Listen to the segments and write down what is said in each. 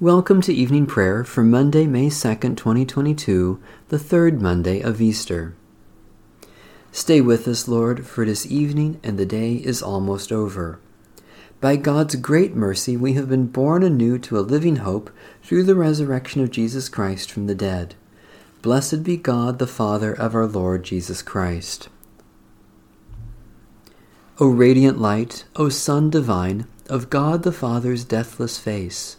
Welcome to evening prayer for Monday, May 2nd, 2022, the third Monday of Easter. Stay with us, Lord, for it is evening and the day is almost over. By God's great mercy, we have been born anew to a living hope through the resurrection of Jesus Christ from the dead. Blessed be God, the Father of our Lord Jesus Christ. O radiant light, O Sun divine, of God the Father's deathless face,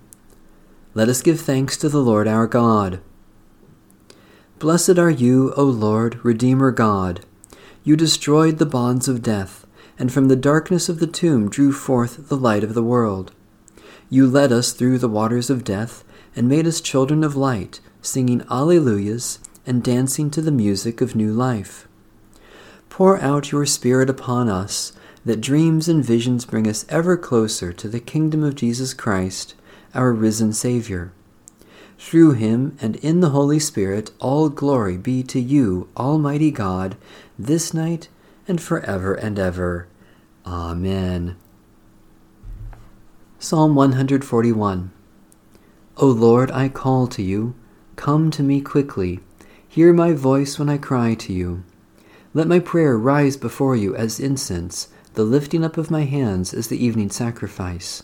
Let us give thanks to the Lord our God. Blessed are you, O Lord, Redeemer God. You destroyed the bonds of death, and from the darkness of the tomb drew forth the light of the world. You led us through the waters of death, and made us children of light, singing Alleluias and dancing to the music of new life. Pour out your Spirit upon us that dreams and visions bring us ever closer to the kingdom of Jesus Christ, our risen Savior. Through him and in the Holy Spirit, all glory be to you, Almighty God, this night and forever and ever. Amen. Psalm 141 O Lord, I call to you. Come to me quickly. Hear my voice when I cry to you. Let my prayer rise before you as incense the lifting up of my hands is the evening sacrifice.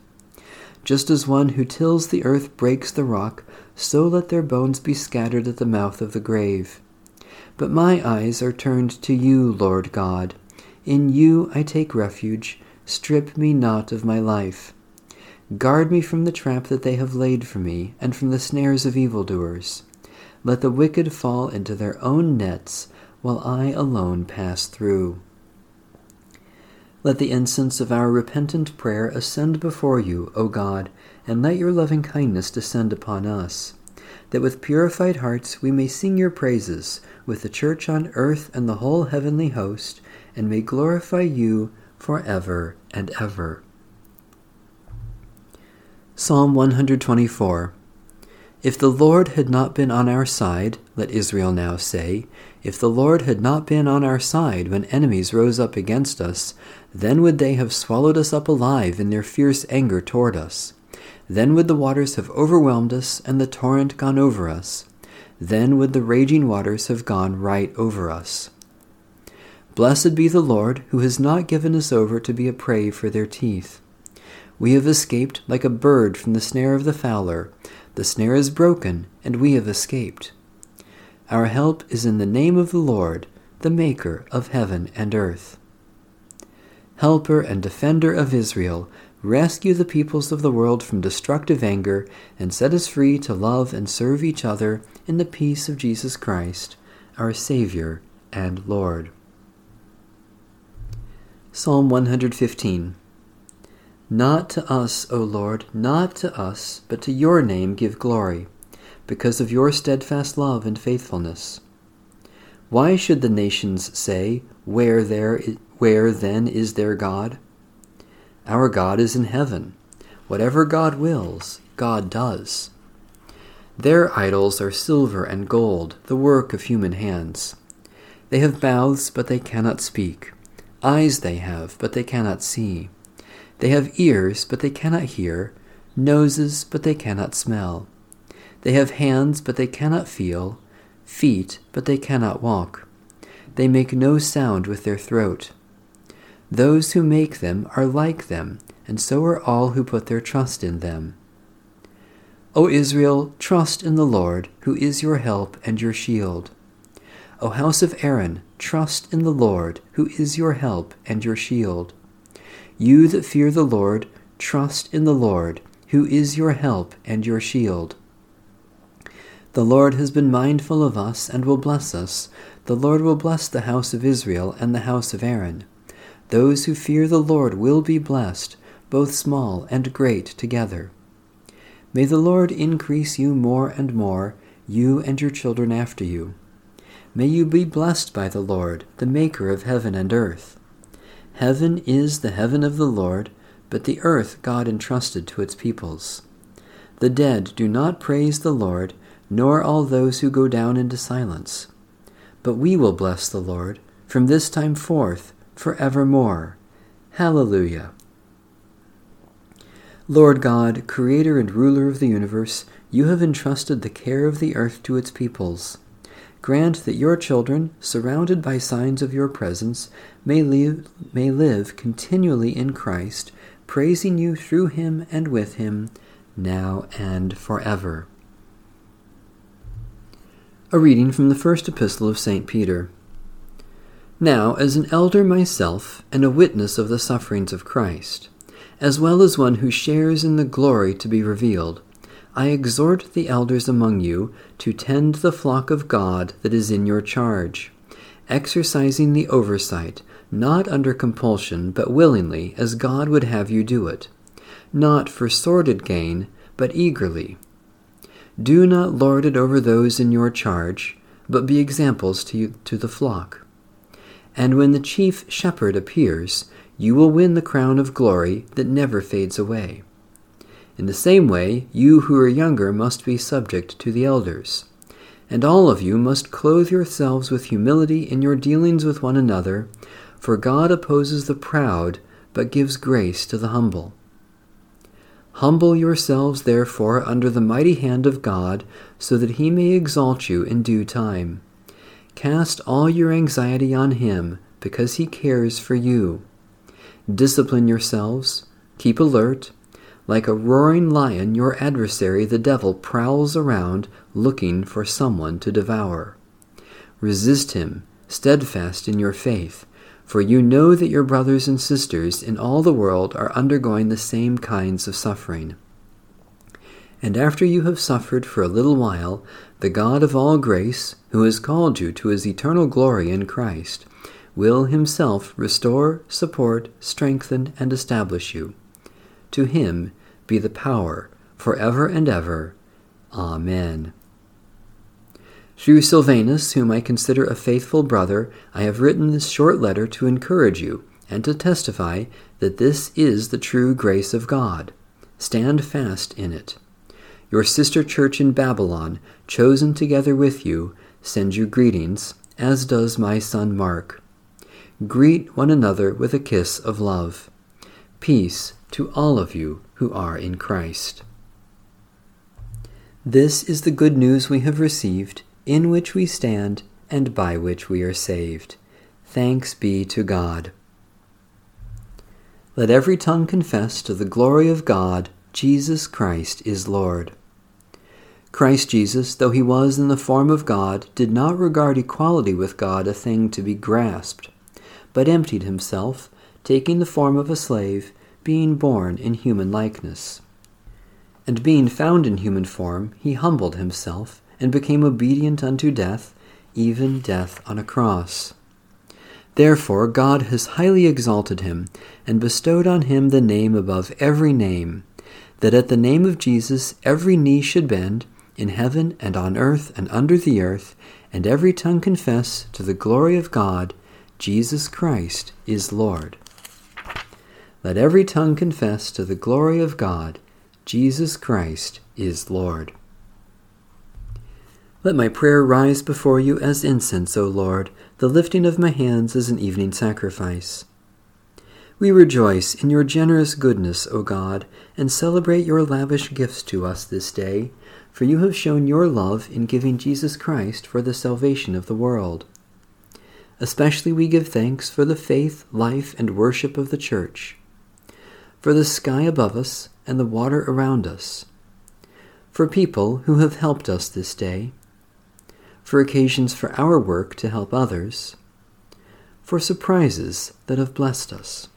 Just as one who tills the earth breaks the rock, so let their bones be scattered at the mouth of the grave. But my eyes are turned to you, Lord God. In you I take refuge. Strip me not of my life. Guard me from the trap that they have laid for me, and from the snares of evildoers. Let the wicked fall into their own nets while I alone pass through. Let the incense of our repentant prayer ascend before you, O God, and let your loving kindness descend upon us, that with purified hearts we may sing your praises with the church on earth and the whole heavenly host, and may glorify you for ever and ever. Psalm 124 if the Lord had not been on our side, let Israel now say, if the Lord had not been on our side when enemies rose up against us, then would they have swallowed us up alive in their fierce anger toward us. Then would the waters have overwhelmed us, and the torrent gone over us. Then would the raging waters have gone right over us. Blessed be the Lord, who has not given us over to be a prey for their teeth. We have escaped like a bird from the snare of the fowler. The snare is broken, and we have escaped. Our help is in the name of the Lord, the Maker of heaven and earth. Helper and defender of Israel, rescue the peoples of the world from destructive anger, and set us free to love and serve each other in the peace of Jesus Christ, our Savior and Lord. Psalm 115 not to us, O Lord, not to us, but to your name give glory, because of your steadfast love and faithfulness. Why should the nations say, Where there where then is their God? Our God is in heaven. Whatever God wills, God does. Their idols are silver and gold, the work of human hands. They have mouths, but they cannot speak. Eyes they have, but they cannot see. They have ears, but they cannot hear, noses, but they cannot smell. They have hands, but they cannot feel, feet, but they cannot walk. They make no sound with their throat. Those who make them are like them, and so are all who put their trust in them. O Israel, trust in the Lord, who is your help and your shield. O house of Aaron, trust in the Lord, who is your help and your shield. You that fear the Lord, trust in the Lord, who is your help and your shield. The Lord has been mindful of us and will bless us. The Lord will bless the house of Israel and the house of Aaron. Those who fear the Lord will be blessed, both small and great together. May the Lord increase you more and more, you and your children after you. May you be blessed by the Lord, the Maker of heaven and earth. Heaven is the heaven of the Lord, but the earth God entrusted to its peoples. The dead do not praise the Lord, nor all those who go down into silence. But we will bless the Lord from this time forth, for evermore. Hallelujah. Lord God, creator and ruler of the universe, you have entrusted the care of the earth to its peoples. Grant that your children, surrounded by signs of your presence, may live, may live continually in Christ, praising you through him and with him, now and forever. A reading from the first epistle of St. Peter. Now, as an elder myself, and a witness of the sufferings of Christ, as well as one who shares in the glory to be revealed. I exhort the elders among you to tend the flock of God that is in your charge, exercising the oversight, not under compulsion, but willingly, as God would have you do it, not for sordid gain, but eagerly. Do not lord it over those in your charge, but be examples to, you, to the flock. And when the chief shepherd appears, you will win the crown of glory that never fades away. In the same way, you who are younger must be subject to the elders. And all of you must clothe yourselves with humility in your dealings with one another, for God opposes the proud, but gives grace to the humble. Humble yourselves, therefore, under the mighty hand of God, so that he may exalt you in due time. Cast all your anxiety on him, because he cares for you. Discipline yourselves, keep alert. Like a roaring lion, your adversary, the devil, prowls around looking for someone to devour. Resist him, steadfast in your faith, for you know that your brothers and sisters in all the world are undergoing the same kinds of suffering. And after you have suffered for a little while, the God of all grace, who has called you to his eternal glory in Christ, will himself restore, support, strengthen, and establish you. To him be the power for ever and ever. Amen. Through Silvanus, whom I consider a faithful brother, I have written this short letter to encourage you and to testify that this is the true grace of God. Stand fast in it. Your sister church in Babylon, chosen together with you, sends you greetings, as does my son Mark. Greet one another with a kiss of love. Peace to all of you who are in Christ. This is the good news we have received, in which we stand, and by which we are saved. Thanks be to God. Let every tongue confess to the glory of God, Jesus Christ is Lord. Christ Jesus, though he was in the form of God, did not regard equality with God a thing to be grasped but emptied himself, taking the form of a slave, being born in human likeness. And being found in human form, he humbled himself, and became obedient unto death, even death on a cross. Therefore God has highly exalted him, and bestowed on him the name above every name, that at the name of Jesus every knee should bend, in heaven and on earth and under the earth, and every tongue confess to the glory of God Jesus Christ is Lord. Let every tongue confess to the glory of God, Jesus Christ is Lord. Let my prayer rise before you as incense, O Lord, the lifting of my hands as an evening sacrifice. We rejoice in your generous goodness, O God, and celebrate your lavish gifts to us this day, for you have shown your love in giving Jesus Christ for the salvation of the world. Especially we give thanks for the faith, life, and worship of the Church, for the sky above us and the water around us, for people who have helped us this day, for occasions for our work to help others, for surprises that have blessed us.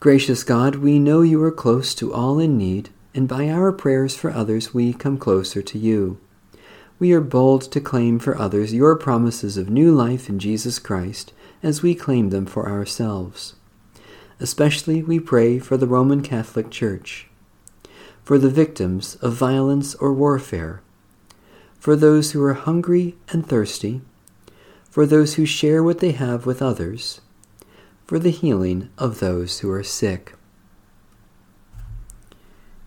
Gracious God, we know you are close to all in need, and by our prayers for others we come closer to you. We are bold to claim for others your promises of new life in Jesus Christ as we claim them for ourselves. Especially we pray for the Roman Catholic Church, for the victims of violence or warfare, for those who are hungry and thirsty, for those who share what they have with others, for the healing of those who are sick.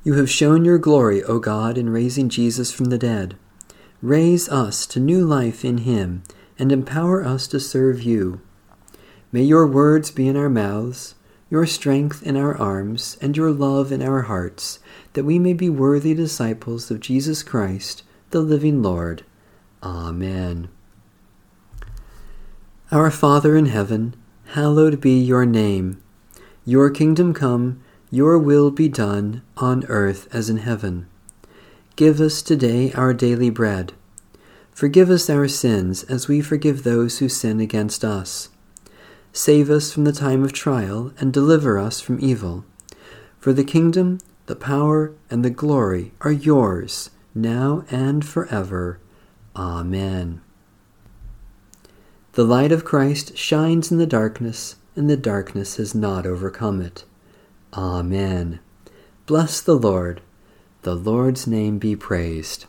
You have shown your glory, O God, in raising Jesus from the dead. Raise us to new life in him and empower us to serve you. May your words be in our mouths, your strength in our arms, and your love in our hearts, that we may be worthy disciples of Jesus Christ, the living Lord. Amen. Our Father in heaven, hallowed be your name. Your kingdom come, your will be done, on earth as in heaven. Give us today our daily bread. Forgive us our sins as we forgive those who sin against us. Save us from the time of trial and deliver us from evil. For the kingdom, the power, and the glory are yours, now and forever. Amen. The light of Christ shines in the darkness, and the darkness has not overcome it. Amen. Bless the Lord. The Lord's name be praised.